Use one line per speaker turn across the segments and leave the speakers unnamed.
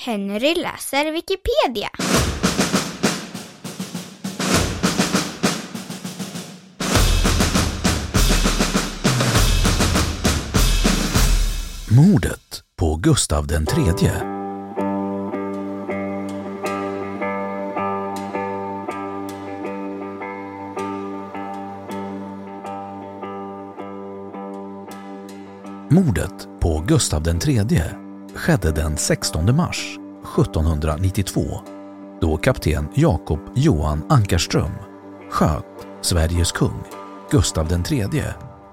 Henry läser Wikipedia.
Mordet på Gustav den tredje. Mordet på Gustav den tredje skedde den 16 mars 1792 då kapten Jakob Johan Ankarström sköt Sveriges kung Gustav III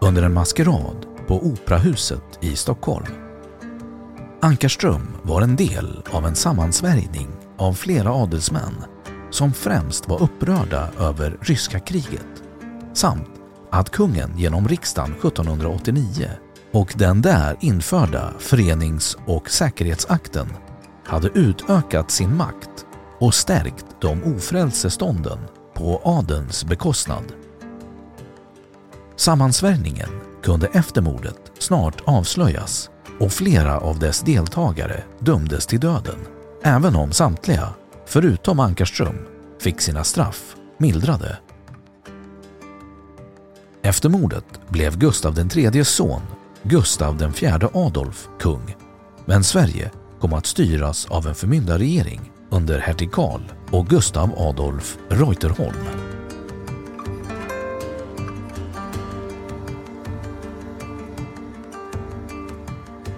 under en maskerad på Operahuset i Stockholm. Ankarström var en del av en sammansvärjning av flera adelsmän som främst var upprörda över ryska kriget samt att kungen genom riksdagen 1789 och den där införda förenings och säkerhetsakten hade utökat sin makt och stärkt de ofrälse stånden på adelns bekostnad. Sammansvärjningen kunde efter mordet snart avslöjas och flera av dess deltagare dömdes till döden, även om samtliga, förutom Ankarström, fick sina straff mildrade. Efter mordet blev Gustav den son, Gustav IV Adolf, kung, men Sverige kom att styras av en förmyndarregering under hertig Karl och Gustav Adolf Reuterholm.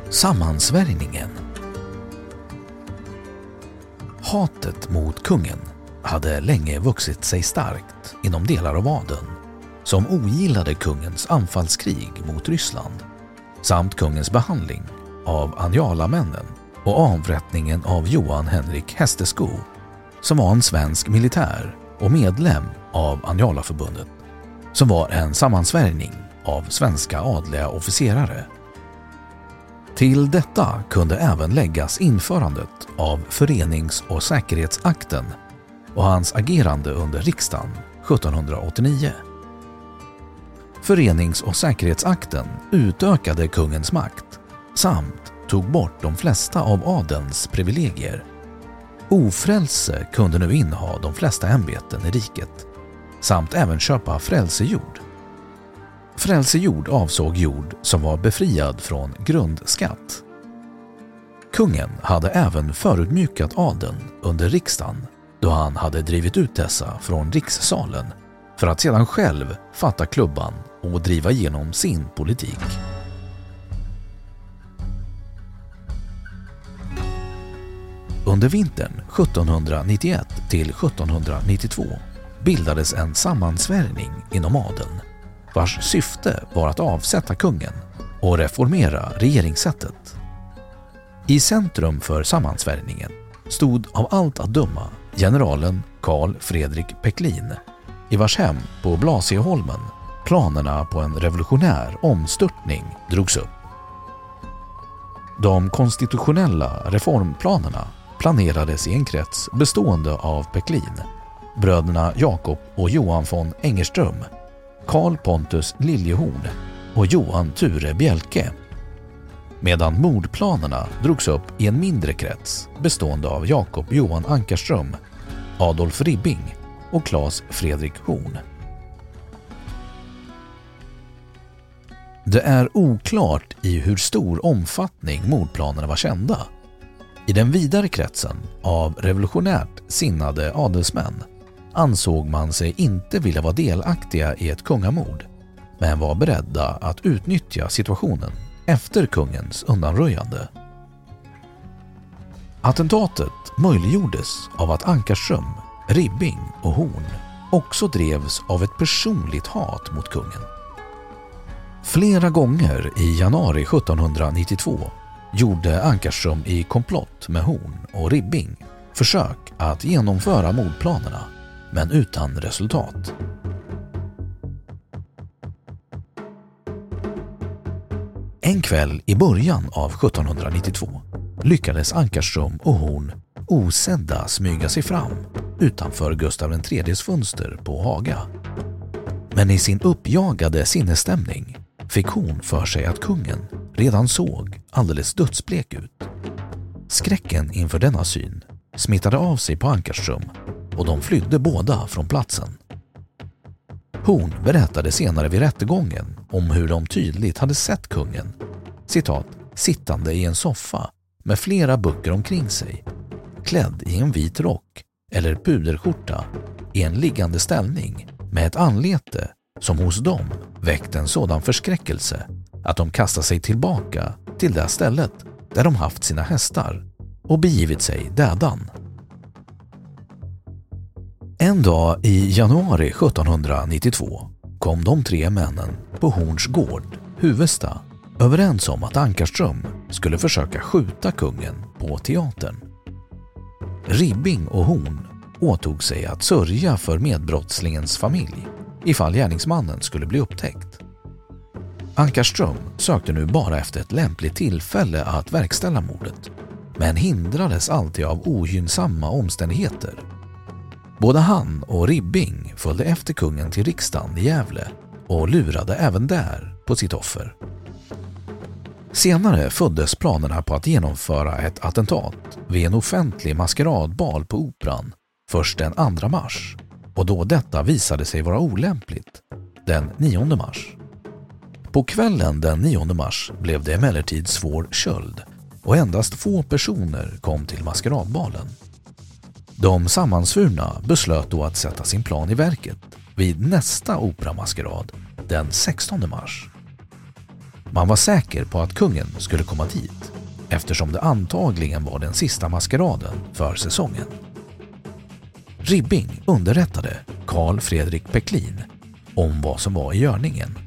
Sammansvärjningen. Hatet mot kungen hade länge vuxit sig starkt inom delar av adeln som ogillade kungens anfallskrig mot Ryssland samt kungens behandling av Anjala-männen och avrättningen av Johan Henrik Hästesko som var en svensk militär och medlem av Anjala-förbundet som var en sammansvärjning av svenska adliga officerare. Till detta kunde även läggas införandet av förenings och säkerhetsakten och hans agerande under riksdagen 1789. Förenings och säkerhetsakten utökade kungens makt samt tog bort de flesta av adelns privilegier. Ofrälse kunde nu inneha de flesta ämbeten i riket samt även köpa frälsejord. Frälsejord avsåg jord som var befriad från grundskatt. Kungen hade även förutmjukat adeln under riksdagen då han hade drivit ut dessa från rikssalen för att sedan själv fatta klubban och driva igenom sin politik. Under vintern 1791 till 1792 bildades en sammansvärjning inom adeln vars syfte var att avsätta kungen och reformera regeringssättet. I centrum för sammansvärjningen stod av allt att döma generalen Karl Fredrik Peklin i vars hem på Blasieholmen planerna på en revolutionär omstörtning drogs upp. De konstitutionella reformplanerna planerades i en krets bestående av Peklin, bröderna Jakob och Johan von Engerström, Karl Pontus Liljehorn och Johan Ture Bjelke. Medan mordplanerna drogs upp i en mindre krets bestående av Jakob Johan Ankarström, Adolf Ribbing och Claes Fredrik Horn. Det är oklart i hur stor omfattning mordplanerna var kända. I den vidare kretsen av revolutionärt sinnade adelsmän ansåg man sig inte vilja vara delaktiga i ett kungamord men var beredda att utnyttja situationen efter kungens undanröjande. Attentatet möjliggjordes av att Ankarström, Ribbing och Horn också drevs av ett personligt hat mot kungen. Flera gånger i januari 1792 gjorde Ankarström i komplott med Horn och Ribbing försök att genomföra mordplanerna, men utan resultat. En kväll i början av 1792 lyckades Ankarström och Horn osedda smyga sig fram utanför Gustav IIIs fönster på Haga. Men i sin uppjagade sinnesstämning fick hon för sig att kungen redan såg alldeles dödsblek ut. Skräcken inför denna syn smittade av sig på Ankarström och de flydde båda från platsen. Horn berättade senare vid rättegången om hur de tydligt hade sett kungen citat, sittande i en soffa med flera böcker omkring sig, klädd i en vit rock eller puderskjorta i en liggande ställning med ett anlete som hos dem väckt en sådan förskräckelse att de kastar sig tillbaka till det stället där de haft sina hästar och begivit sig dädan. En dag i januari 1792 kom de tre männen på Horns gård, Huvesta, överens om att Ankarström skulle försöka skjuta kungen på teatern. Ribbing och Horn åtog sig att sörja för medbrottslingens familj ifall gärningsmannen skulle bli upptäckt. Ankarström sökte nu bara efter ett lämpligt tillfälle att verkställa mordet men hindrades alltid av ogynnsamma omständigheter. Både han och Ribbing följde efter kungen till riksdagen i Gävle och lurade även där på sitt offer. Senare föddes planerna på att genomföra ett attentat vid en offentlig maskeradbal på Operan först den 2 mars och då detta visade sig vara olämpligt den 9 mars. På kvällen den 9 mars blev det emellertid svår köld och endast få personer kom till maskeradbalen. De sammansvurna beslöt då att sätta sin plan i verket vid nästa operamaskerad den 16 mars. Man var säker på att kungen skulle komma dit eftersom det antagligen var den sista maskeraden för säsongen. Ribbing underrättade Karl Fredrik Peklin om vad som var i görningen.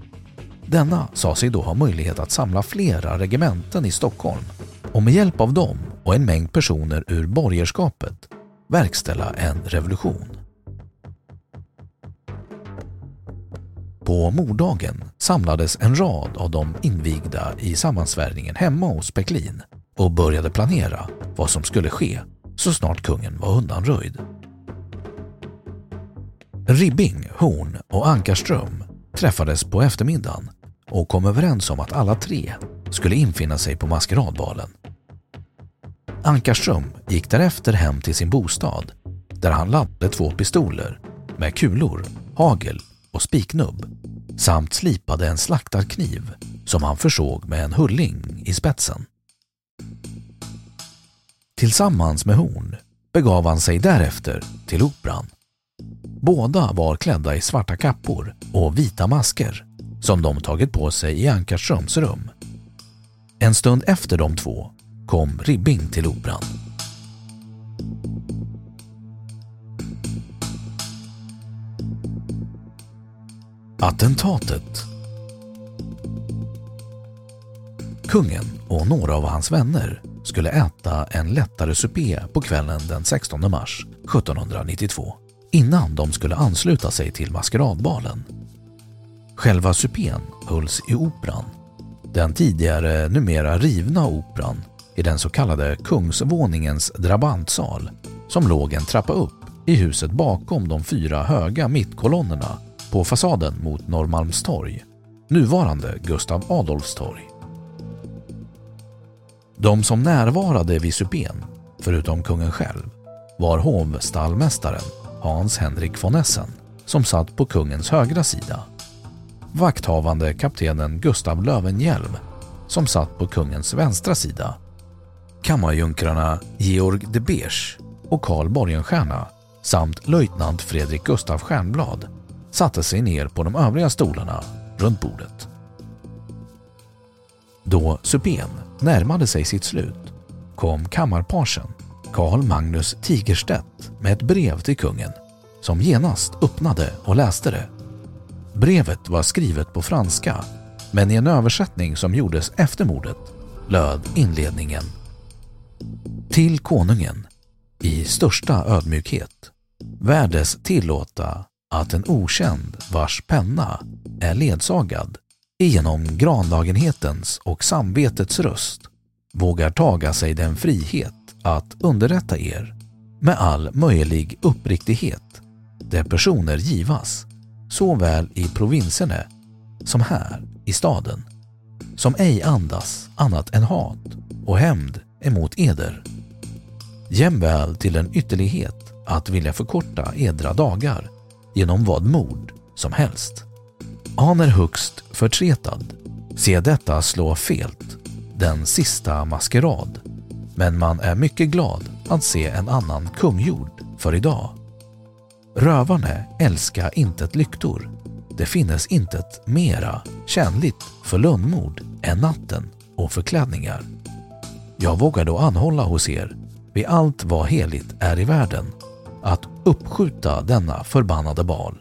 Denna sa sig då ha möjlighet att samla flera regementen i Stockholm och med hjälp av dem och en mängd personer ur borgerskapet verkställa en revolution. På morddagen samlades en rad av de invigda i sammansvärjningen hemma hos Peklin och började planera vad som skulle ske så snart kungen var undanröjd. Ribbing, Horn och Ankarström träffades på eftermiddagen och kom överens om att alla tre skulle infinna sig på maskeradbalen. Ankarström gick därefter hem till sin bostad där han laddade två pistoler med kulor, hagel och spiknubb samt slipade en slaktarkniv som han försåg med en hulling i spetsen. Tillsammans med Horn begav han sig därefter till Operan. Båda var klädda i svarta kappor och vita masker som de tagit på sig i Ankarströms rum. En stund efter de två kom Ribbing till Operan. Attentatet Kungen och några av hans vänner skulle äta en lättare supé på kvällen den 16 mars 1792 innan de skulle ansluta sig till maskeradbalen. Själva supén hölls i Operan den tidigare numera rivna operan i den så kallade Kungsvåningens drabantsal som låg en trappa upp i huset bakom de fyra höga mittkolonnerna på fasaden mot Norrmalmstorg, nuvarande Gustav Adolfs torg. De som närvarade vid supén, förutom kungen själv, var hovstallmästaren Hans Henrik von Essen som satt på kungens högra sida. Vakthavande kaptenen Gustav Lövenhjelm som satt på kungens vänstra sida. Kammarjunkrarna Georg de Beers och Karl Borgenstierna samt löjtnant Fredrik Gustav Stjernblad satte sig ner på de övriga stolarna runt bordet. Då supén närmade sig sitt slut kom kammarparsen Karl Magnus Tigerstedt med ett brev till kungen som genast öppnade och läste det. Brevet var skrivet på franska men i en översättning som gjordes efter mordet löd inledningen Till konungen i största ödmjukhet värdes tillåta att en okänd vars penna är ledsagad genom granlagenhetens och samvetets röst vågar taga sig den frihet att underrätta er med all möjlig uppriktighet där personer givas såväl i provinserna som här i staden som ej andas annat än hat och hämnd emot eder. Jämväl till en ytterlighet att vilja förkorta edra dagar genom vad mord som helst. Han är högst förtretad. Se detta slå felt, den sista maskerad. Men man är mycket glad att se en annan kungjord för idag. Rövarne älska intet lyktor. Det finnes intet mera känligt för lönnmord än natten och förklädningar. Jag vågar då anhålla hos er vid allt vad heligt är i världen att uppskjuta denna förbannade bal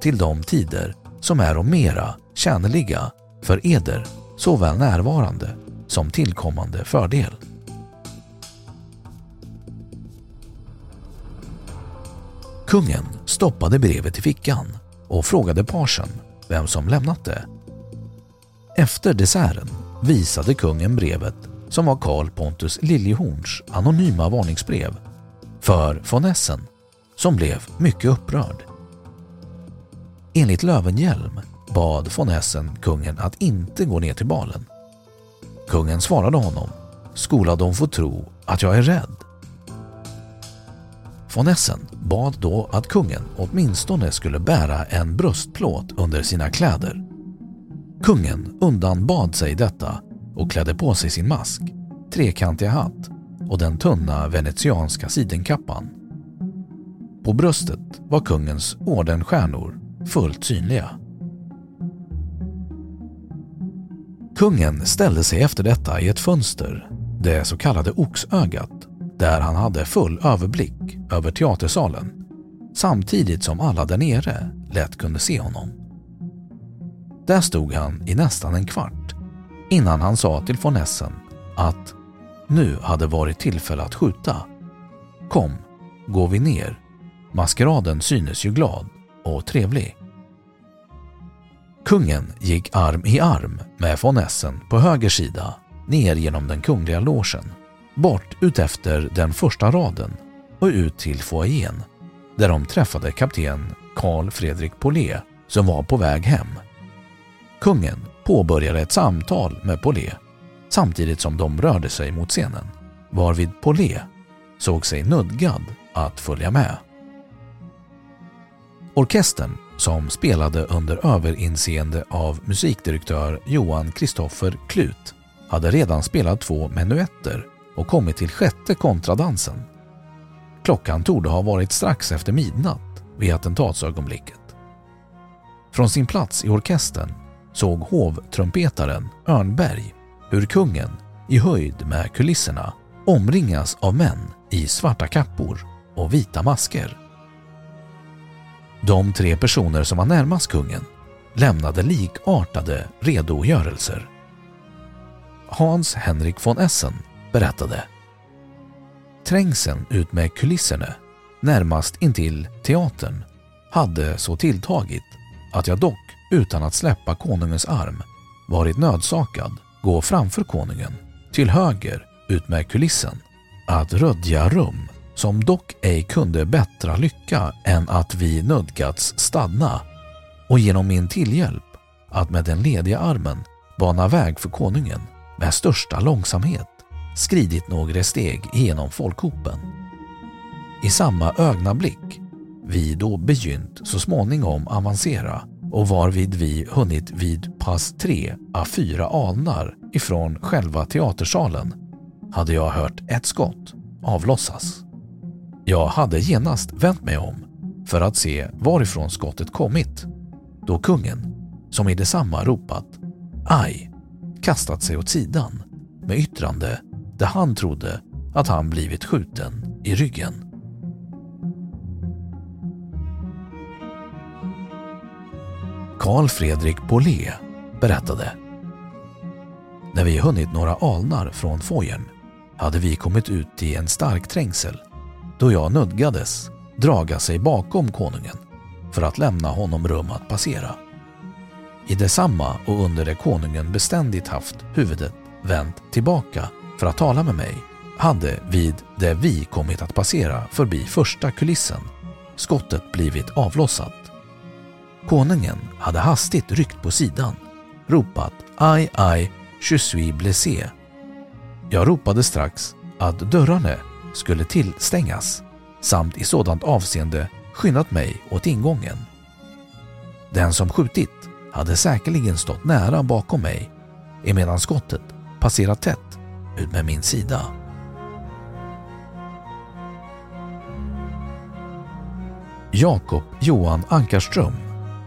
till de tider som är och mera tjänliga för eder såväl närvarande som tillkommande fördel. Kungen stoppade brevet i fickan och frågade parsen vem som lämnat det. Efter desserten visade kungen brevet som var Karl Pontus Liljehorns anonyma varningsbrev för von Essen som blev mycket upprörd. Enligt Lövenhjelm bad von Essen kungen att inte gå ner till balen. Kungen svarade honom, skola de få tro att jag är rädd. Von Essen bad då att kungen åtminstone skulle bära en bröstplåt under sina kläder. Kungen undanbad sig detta och klädde på sig sin mask, trekantiga hatt och den tunna venetianska sidenkappan. På bröstet var kungens ordenstjärnor fullt synliga. Kungen ställde sig efter detta i ett fönster, det så kallade oxögat, där han hade full överblick över teatersalen samtidigt som alla där nere lätt kunde se honom. Där stod han i nästan en kvart innan han sa till von Essen att nu hade varit tillfälle att skjuta. Kom, går vi ner. Maskeraden synes ju glad och trevlig. Kungen gick arm i arm med von Essen på höger sida ner genom den kungliga låsen, bort utefter den första raden och ut till foajén där de träffade kapten Carl Fredrik Polé som var på väg hem. Kungen påbörjade ett samtal med Polé samtidigt som de rörde sig mot scenen, varvid Polé såg sig nödgad att följa med. Orkestern, som spelade under överinseende av musikdirektör Johan Kristoffer Klut, hade redan spelat två menuetter och kommit till sjätte kontradansen. Klockan torde ha varit strax efter midnatt vid attentatsögonblicket. Från sin plats i orkestern såg hovtrumpetaren Örnberg hur kungen, i höjd med kulisserna, omringas av män i svarta kappor och vita masker. De tre personer som var närmast kungen lämnade likartade redogörelser. Hans Henrik von Essen berättade. Trängseln utmed kulisserna närmast intill teatern hade så tilltagit att jag dock utan att släppa konungens arm varit nödsakad gå framför konungen, till höger utmed kulissen, att rödja rum som dock ej kunde bättra lycka än att vi nödgats stanna och genom min tillhjälp att med den lediga armen bana väg för konungen med största långsamhet skridit några steg genom folkhopen. I samma ögonblick vi då begynt så småningom avancera och varvid vi hunnit vid pass tre a fyra alnar ifrån själva teatersalen hade jag hört ett skott avlossas. Jag hade genast vänt mig om för att se varifrån skottet kommit då kungen, som i detsamma ropat aj, kastat sig åt sidan med yttrande där han trodde att han blivit skjuten i ryggen. Karl Fredrik Bolé berättade När vi hunnit några alnar från fojern hade vi kommit ut i en stark trängsel då jag nödgades draga sig bakom konungen för att lämna honom rum att passera. I detsamma och under det konungen beständigt haft huvudet vänt tillbaka för att tala med mig hade vid det vi kommit att passera förbi första kulissen skottet blivit avlossat. Konungen hade hastigt ryckt på sidan, ropat aj aj, je suis blessé. Jag ropade strax att dörrarna skulle tillstängas samt i sådant avseende skyndat mig åt ingången. Den som skjutit hade säkerligen stått nära bakom mig emedan skottet passerat tätt ut med min sida. Jakob Johan Ankarström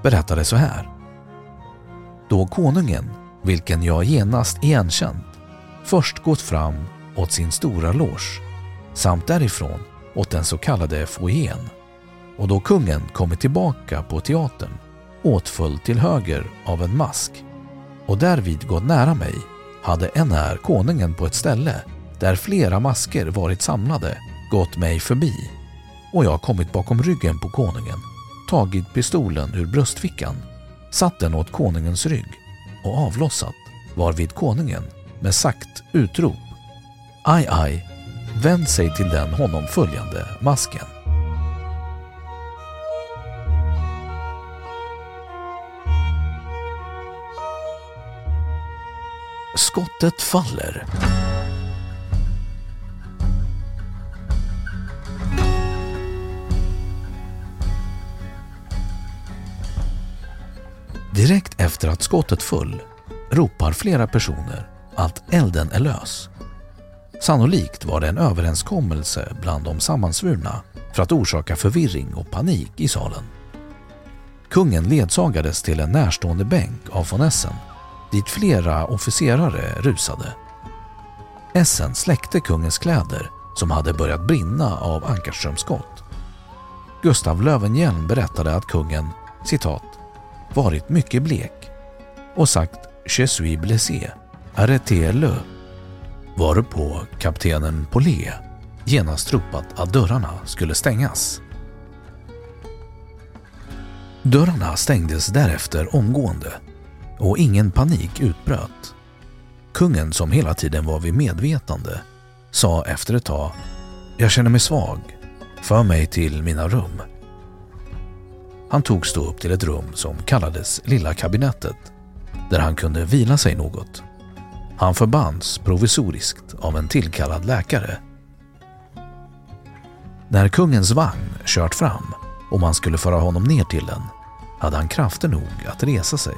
berättade så här. Då konungen, vilken jag genast igenkänt, först gått fram åt sin stora loge samt därifrån åt den så kallade foajén och då kungen kommit tillbaka på teatern åtföljd till höger av en mask och därvid gått nära mig hade enär konungen på ett ställe där flera masker varit samlade gått mig förbi och jag kommit bakom ryggen på konungen, tagit pistolen ur bröstfickan, satt den åt konungens rygg och avlossat varvid konungen med sagt utrop aj aj vänt sig till den honom följande masken. Skottet faller. Direkt efter att skottet föll ropar flera personer att elden är lös. Sannolikt var det en överenskommelse bland de sammansvurna för att orsaka förvirring och panik i salen. Kungen ledsagades till en närstående bänk av von Essen dit flera officerare rusade. Essen släckte kungens kläder som hade börjat brinna av Anckarströms skott. Gustav Löwenhjelm berättade att kungen citat, varit mycket blek och sagt ”Je suis blessé, arrêtez-le” varpå kaptenen Polé genast ropat att dörrarna skulle stängas. Dörrarna stängdes därefter omgående och ingen panik utbröt. Kungen som hela tiden var vid medvetande sa efter ett tag Jag känner mig svag. För mig till mina rum. Han togs då upp till ett rum som kallades Lilla kabinettet där han kunde vila sig något. Han förbands provisoriskt av en tillkallad läkare. När kungens vagn kört fram och man skulle föra honom ner till den hade han krafter nog att resa sig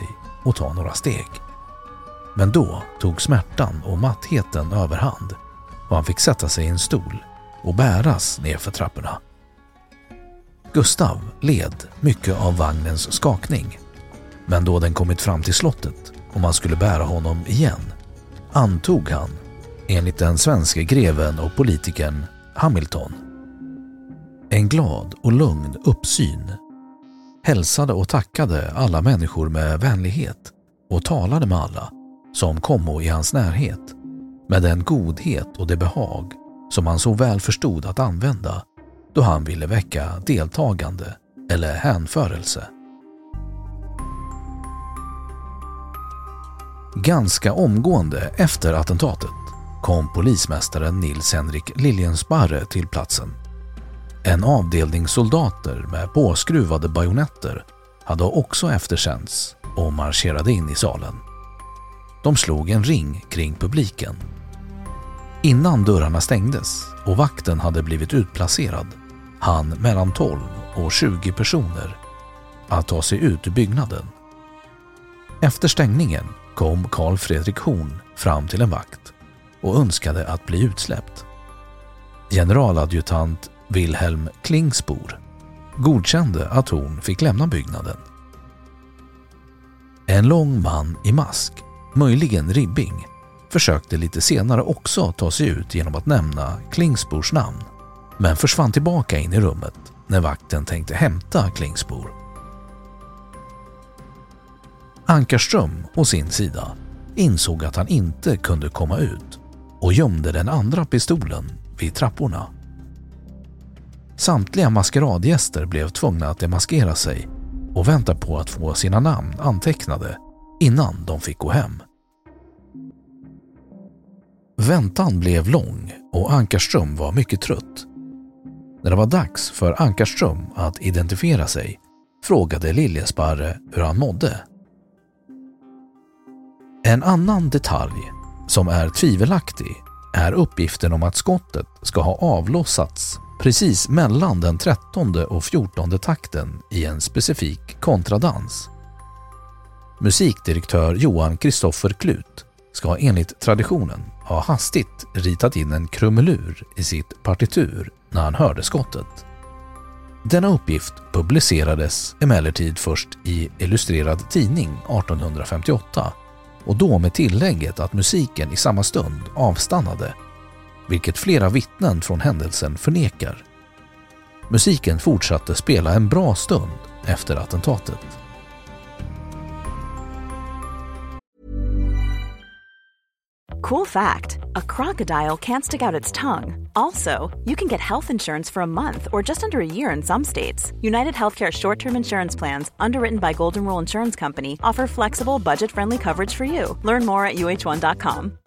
och ta några steg. Men då tog smärtan och mattheten överhand och han fick sätta sig i en stol och bäras nerför trapporna. Gustav led mycket av vagnens skakning men då den kommit fram till slottet och man skulle bära honom igen antog han, enligt den svenska greven och politikern Hamilton, en glad och lugn uppsyn hälsade och tackade alla människor med vänlighet och talade med alla som kommo i hans närhet med den godhet och det behag som han så väl förstod att använda då han ville väcka deltagande eller hänförelse. Ganska omgående efter attentatet kom polismästaren Nils Henrik Liljensparre till platsen. En avdelning soldater med påskruvade bajonetter hade också eftersänts och marscherade in i salen. De slog en ring kring publiken. Innan dörrarna stängdes och vakten hade blivit utplacerad hann mellan 12 och 20 personer att ta sig ut ur byggnaden. Efter stängningen kom Karl Fredrik Horn fram till en vakt och önskade att bli utsläppt. Generaladjutant Wilhelm Klingsbor godkände att Horn fick lämna byggnaden. En lång man i mask, möjligen Ribbing, försökte lite senare också ta sig ut genom att nämna Klingsbors namn men försvann tillbaka in i rummet när vakten tänkte hämta Klingsbor. Ankarström å sin sida insåg att han inte kunde komma ut och gömde den andra pistolen vid trapporna. Samtliga maskeradgäster blev tvungna att demaskera sig och vänta på att få sina namn antecknade innan de fick gå hem. Väntan blev lång och Ankarström var mycket trött. När det var dags för Ankarström att identifiera sig frågade Liljesparre hur han mådde. En annan detalj som är tvivelaktig är uppgiften om att skottet ska ha avlossats precis mellan den trettonde och fjortonde takten i en specifik kontradans. Musikdirektör Johan Kristoffer Klut ska enligt traditionen ha hastigt ritat in en krumelur i sitt partitur när han hörde skottet. Denna uppgift publicerades emellertid först i Illustrerad tidning 1858 och då med tillägget att musiken i samma stund avstannade, vilket flera vittnen från händelsen förnekar. Musiken fortsatte spela en bra stund efter attentatet.
Cool fact a crocodile can't stick out its tongue. Also, you can get health insurance for a month or just under a year in some states. United Healthcare short term insurance plans, underwritten by Golden Rule Insurance Company, offer flexible, budget friendly coverage for you. Learn more at uh1.com.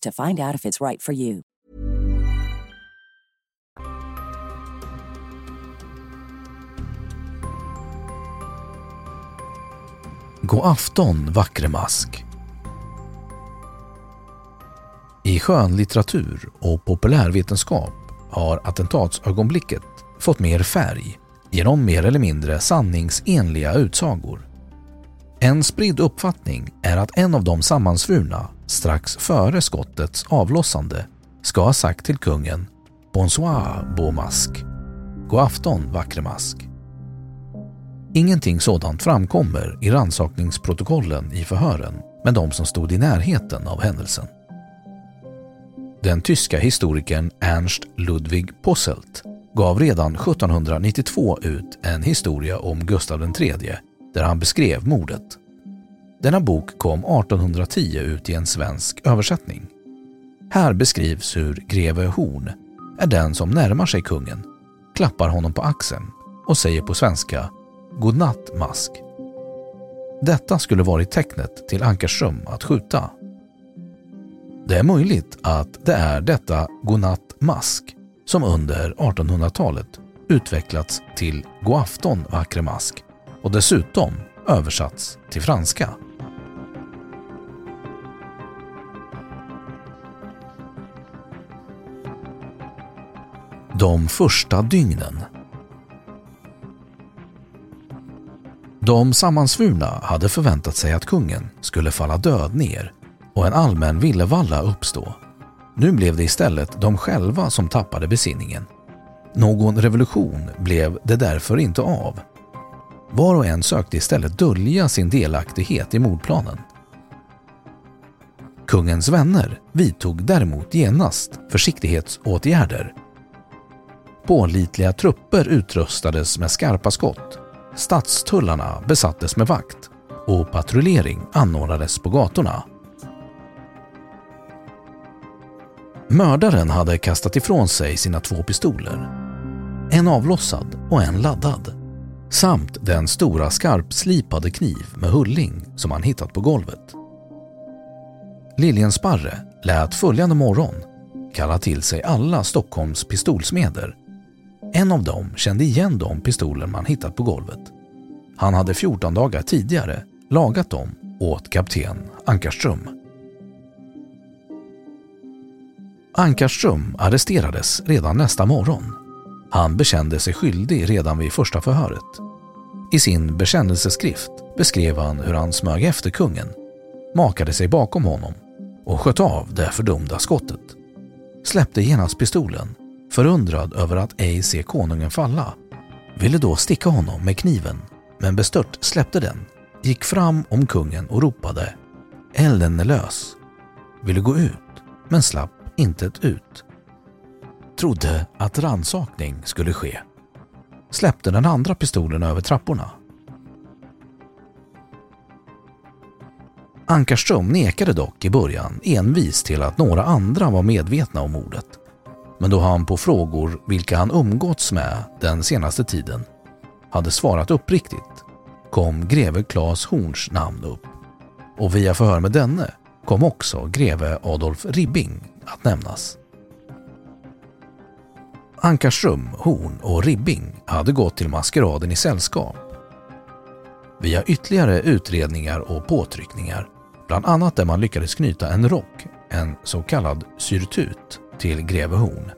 to find out if it's right for you.
God afton, vackre mask. I skönlitteratur och populärvetenskap har attentatsögonblicket fått mer färg genom mer eller mindre sanningsenliga utsagor. En spridd uppfattning är att en av de sammansvurna strax före skottets avlossande ska ha sagt till kungen Bonsoir, Beaumask”, God afton, vackre mask. Ingenting sådant framkommer i rannsakningsprotokollen i förhören med de som stod i närheten av händelsen. Den tyska historikern Ernst Ludwig Posselt gav redan 1792 ut en historia om Gustav III där han beskrev mordet. Denna bok kom 1810 ut i en svensk översättning. Här beskrivs hur greve Horn är den som närmar sig kungen, klappar honom på axeln och säger på svenska ”Godnatt mask”. Detta skulle varit tecknet till Ankarström att skjuta. Det är möjligt att det är detta Godnatt mask som under 1800-talet utvecklats till Godafton, vackre mask och dessutom översatts till franska. De första dygnen De sammansvurna hade förväntat sig att kungen skulle falla död ner och en allmän villevalla uppstå. Nu blev det istället de själva som tappade besinningen. Någon revolution blev det därför inte av. Var och en sökte istället dölja sin delaktighet i mordplanen. Kungens vänner vidtog däremot genast försiktighetsåtgärder. Pålitliga trupper utrustades med skarpa skott Stadstullarna besattes med vakt och patrullering anordnades på gatorna. Mördaren hade kastat ifrån sig sina två pistoler. En avlossad och en laddad. Samt den stora skarpslipade kniv med hulling som han hittat på golvet. Liljensparre lät följande morgon kalla till sig alla Stockholms pistolsmeder en av dem kände igen de pistoler man hittat på golvet. Han hade 14 dagar tidigare lagat dem åt kapten Ankarström. Ankarström arresterades redan nästa morgon. Han bekände sig skyldig redan vid första förhöret. I sin bekännelseskrift beskrev han hur han smög efter kungen, makade sig bakom honom och sköt av det fördömda skottet. Släppte genast pistolen förundrad över att ej se konungen falla, ville då sticka honom med kniven, men bestört släppte den, gick fram om kungen och ropade ”Elden är lös”, ville gå ut, men slapp intet ut. Trodde att ransakning skulle ske. Släppte den andra pistolen över trapporna. Ankarström nekade dock i början envis till att några andra var medvetna om mordet men då han på frågor vilka han umgåtts med den senaste tiden hade svarat uppriktigt kom greve Claes Horns namn upp. Och via förhör med denne kom också greve Adolf Ribbing att nämnas. Ankarström, Horn och Ribbing hade gått till maskeraden i sällskap. Via ytterligare utredningar och påtryckningar, bland annat där man lyckades knyta en rock, en så kallad syrtut, till greve Horn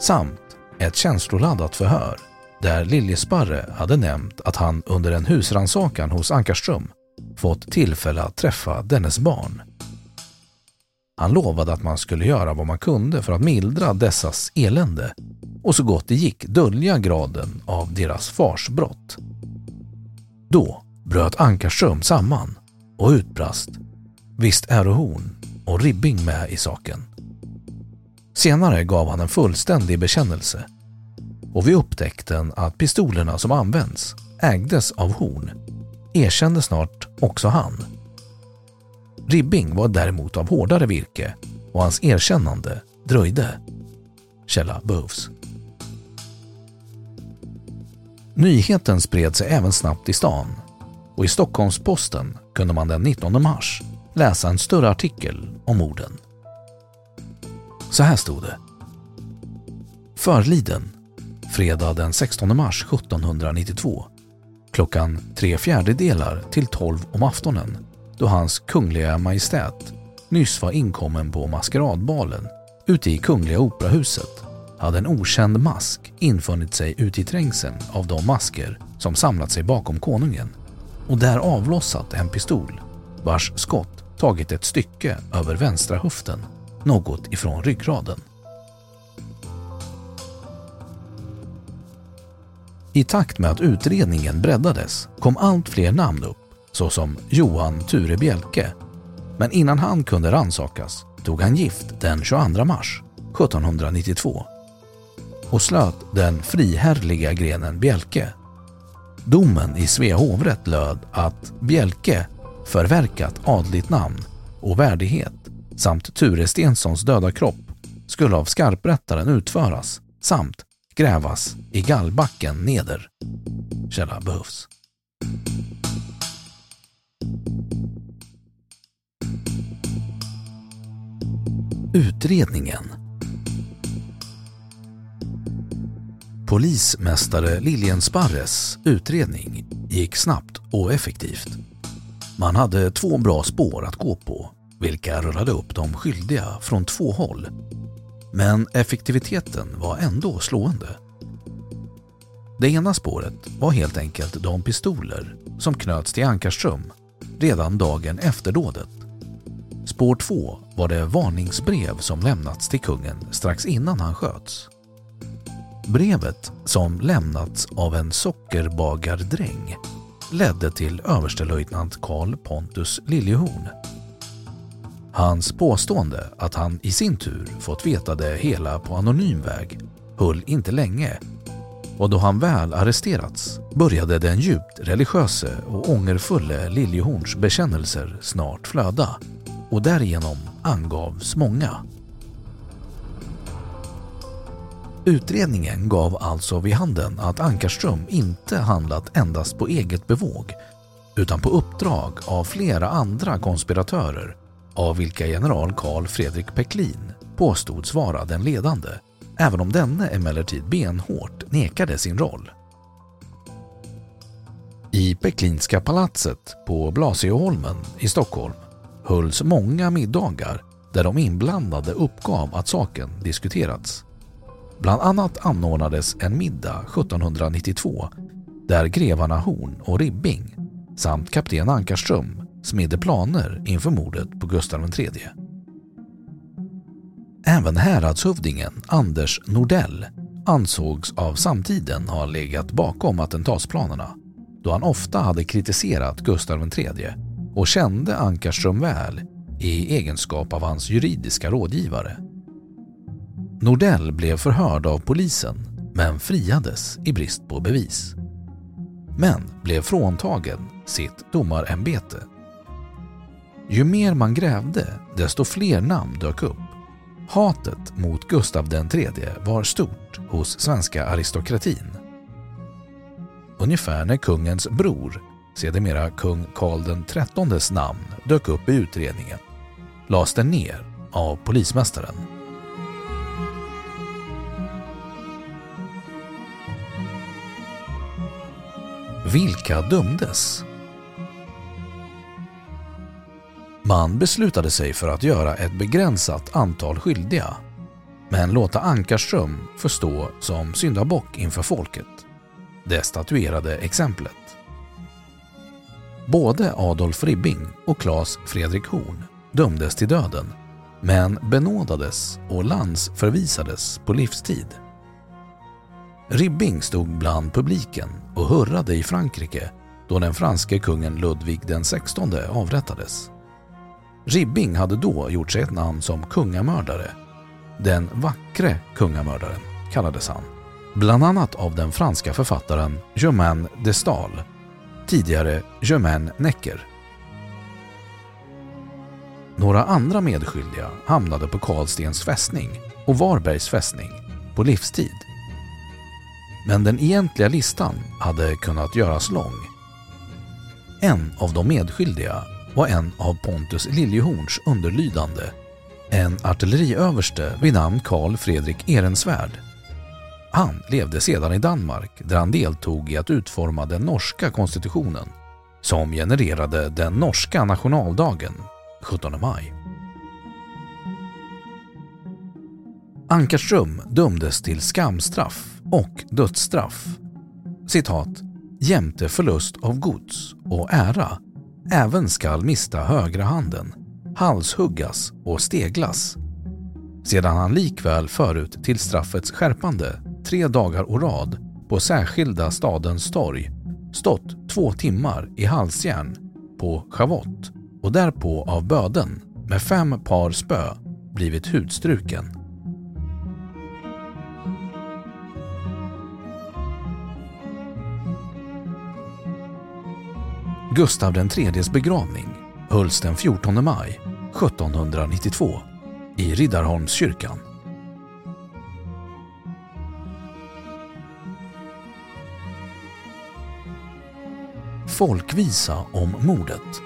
samt ett känsloladdat förhör där Liljesparre hade nämnt att han under en husransakan hos Ankarström fått tillfälle att träffa dennes barn. Han lovade att man skulle göra vad man kunde för att mildra dessas elände och så gott det gick dölja graden av deras fars brott. Då bröt Ankarström samman och utbrast Visst är Horn och Ribbing med i saken. Senare gav han en fullständig bekännelse och vid upptäckten att pistolerna som används ägdes av Horn erkände snart också han. Ribbing var däremot av hårdare virke och hans erkännande dröjde. Källa behövs. Nyheten spred sig även snabbt i stan och i Stockholms-Posten kunde man den 19 mars läsa en större artikel om morden. Så här stod det. Förliden, fredag den 16 mars 1792, klockan tre fjärdedelar till tolv om aftonen, då hans kungliga majestät nyss var inkommen på maskeradbalen ute i Kungliga Operahuset hade en okänd mask infunnit sig ute i trängseln av de masker som samlat sig bakom konungen och där avlossat en pistol vars skott tagit ett stycke över vänstra höften något ifrån ryggraden. I takt med att utredningen breddades kom allt fler namn upp, såsom Johan Ture Bjelke. Men innan han kunde ransakas tog han gift den 22 mars 1792 och slöt den friherrliga grenen Bjelke. Domen i Svea hovrätt löd att Bjelke förverkat adligt namn och värdighet samt Ture Stenssons döda kropp skulle av skarprättaren utföras samt grävas i gallbacken neder. Källa behövs. Utredningen Polismästare Liljensparres utredning gick snabbt och effektivt. Man hade två bra spår att gå på, vilka rullade upp de skyldiga från två håll. Men effektiviteten var ändå slående. Det ena spåret var helt enkelt de pistoler som knöts till Ankarström redan dagen efter dådet. Spår två var det varningsbrev som lämnats till kungen strax innan han sköts. Brevet, som lämnats av en sockerbagardräng, ledde till överstelöjtnant Karl Pontus Liljehorn. Hans påstående att han i sin tur fått veta det hela på anonym väg höll inte länge och då han väl arresterats började den djupt religiöse och ångerfulle Liljehorns bekännelser snart flöda och därigenom angavs många. Utredningen gav alltså vid handen att Ankarström inte handlat endast på eget bevåg utan på uppdrag av flera andra konspiratörer av vilka general Karl Fredrik Peklin påstods vara den ledande, även om denne emellertid benhårt nekade sin roll. I Peklinska palatset på Blasieholmen i Stockholm hölls många middagar där de inblandade uppgav att saken diskuterats. Bland annat anordnades en middag 1792 där grevarna Horn och Ribbing samt kapten Ankarström smidde planer inför mordet på Gustav III. Även häradshövdingen Anders Nordell ansågs av samtiden ha legat bakom attentatsplanerna då han ofta hade kritiserat Gustav III och kände Ankarström väl i egenskap av hans juridiska rådgivare. Nordell blev förhörd av polisen men friades i brist på bevis. Men blev fråntagen sitt domarämbete. Ju mer man grävde desto fler namn dök upp. Hatet mot Gustav III var stort hos svenska aristokratin. Ungefär när kungens bror, sedermera kung Karl XIIIs namn, dök upp i utredningen lades den ner av polismästaren. Vilka dömdes? Man beslutade sig för att göra ett begränsat antal skyldiga men låta Ankarström förstå som syndabock inför folket. Det statuerade exemplet. Både Adolf Ribbing och Claes Fredrik Horn dömdes till döden men benådades och landsförvisades på livstid. Ribbing stod bland publiken och hurrade i Frankrike då den franske kungen Ludvig XVI avrättades. Ribbing hade då gjort sig ett namn som kungamördare. Den vackre kungamördaren kallades han. Bland annat av den franska författaren Germain de Stael, tidigare Germain Necker. Några andra medskyldiga hamnade på Karlstens fästning och Varbergs fästning på livstid. Men den egentliga listan hade kunnat göras lång. En av de medskyldiga var en av Pontus Liljehorns underlydande, en artilleriöverste vid namn Karl Fredrik Ehrensvärd. Han levde sedan i Danmark där han deltog i att utforma den norska konstitutionen som genererade den norska nationaldagen 17 maj. Ankarström dömdes till skamstraff och dödsstraff. Citat jämte förlust av gods och ära även skall mista högra handen, halshuggas och steglas. Sedan han likväl förut till straffets skärpande tre dagar och rad på särskilda stadens torg stått två timmar i halsjärn på schavott och därpå av böden med fem par spö blivit hudstruken. Gustav IIIs begravning hölls den 14 maj 1792 i Riddarholmskyrkan. Folkvisa om mordet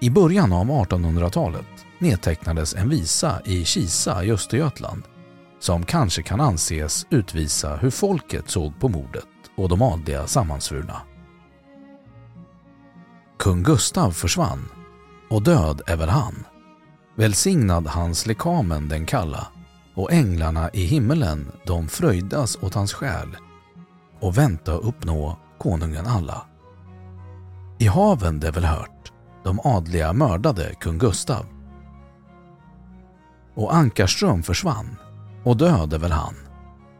I början av 1800-talet nedtecknades en visa i Kisa i Östergötland som kanske kan anses utvisa hur folket såg på mordet och de adliga sammansvurna. Kung Gustav försvann och död är väl han. Välsignad hans lekamen den kalla och änglarna i himmelen de fröjdas åt hans själ och vänta uppnå konungen alla. I haven det väl hört, de adliga mördade kung Gustav. Och Ankarström försvann och död är väl han.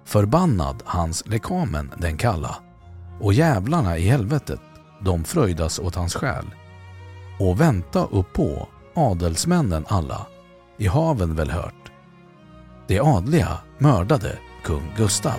Förbannad hans lekamen den kalla och jävlarna i helvetet de fröjdas åt hans själ och vänta upp på adelsmännen alla i haven väl hört. De adliga mördade kung Gustav.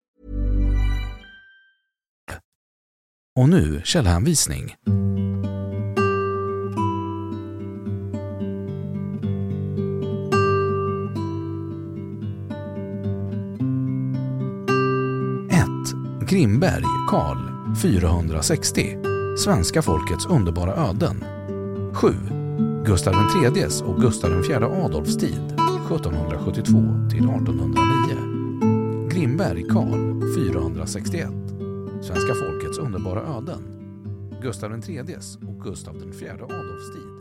Och nu källhänvisning. Grimberg, Karl, 460. Svenska folkets underbara öden. 7. Gustav IIIs och Gustav IV Adolfs tid, 1772 till 1809. Grimberg, Karl, 461. Svenska folkets underbara öden. Gustav IIIs och Gustav IV Adolfs tid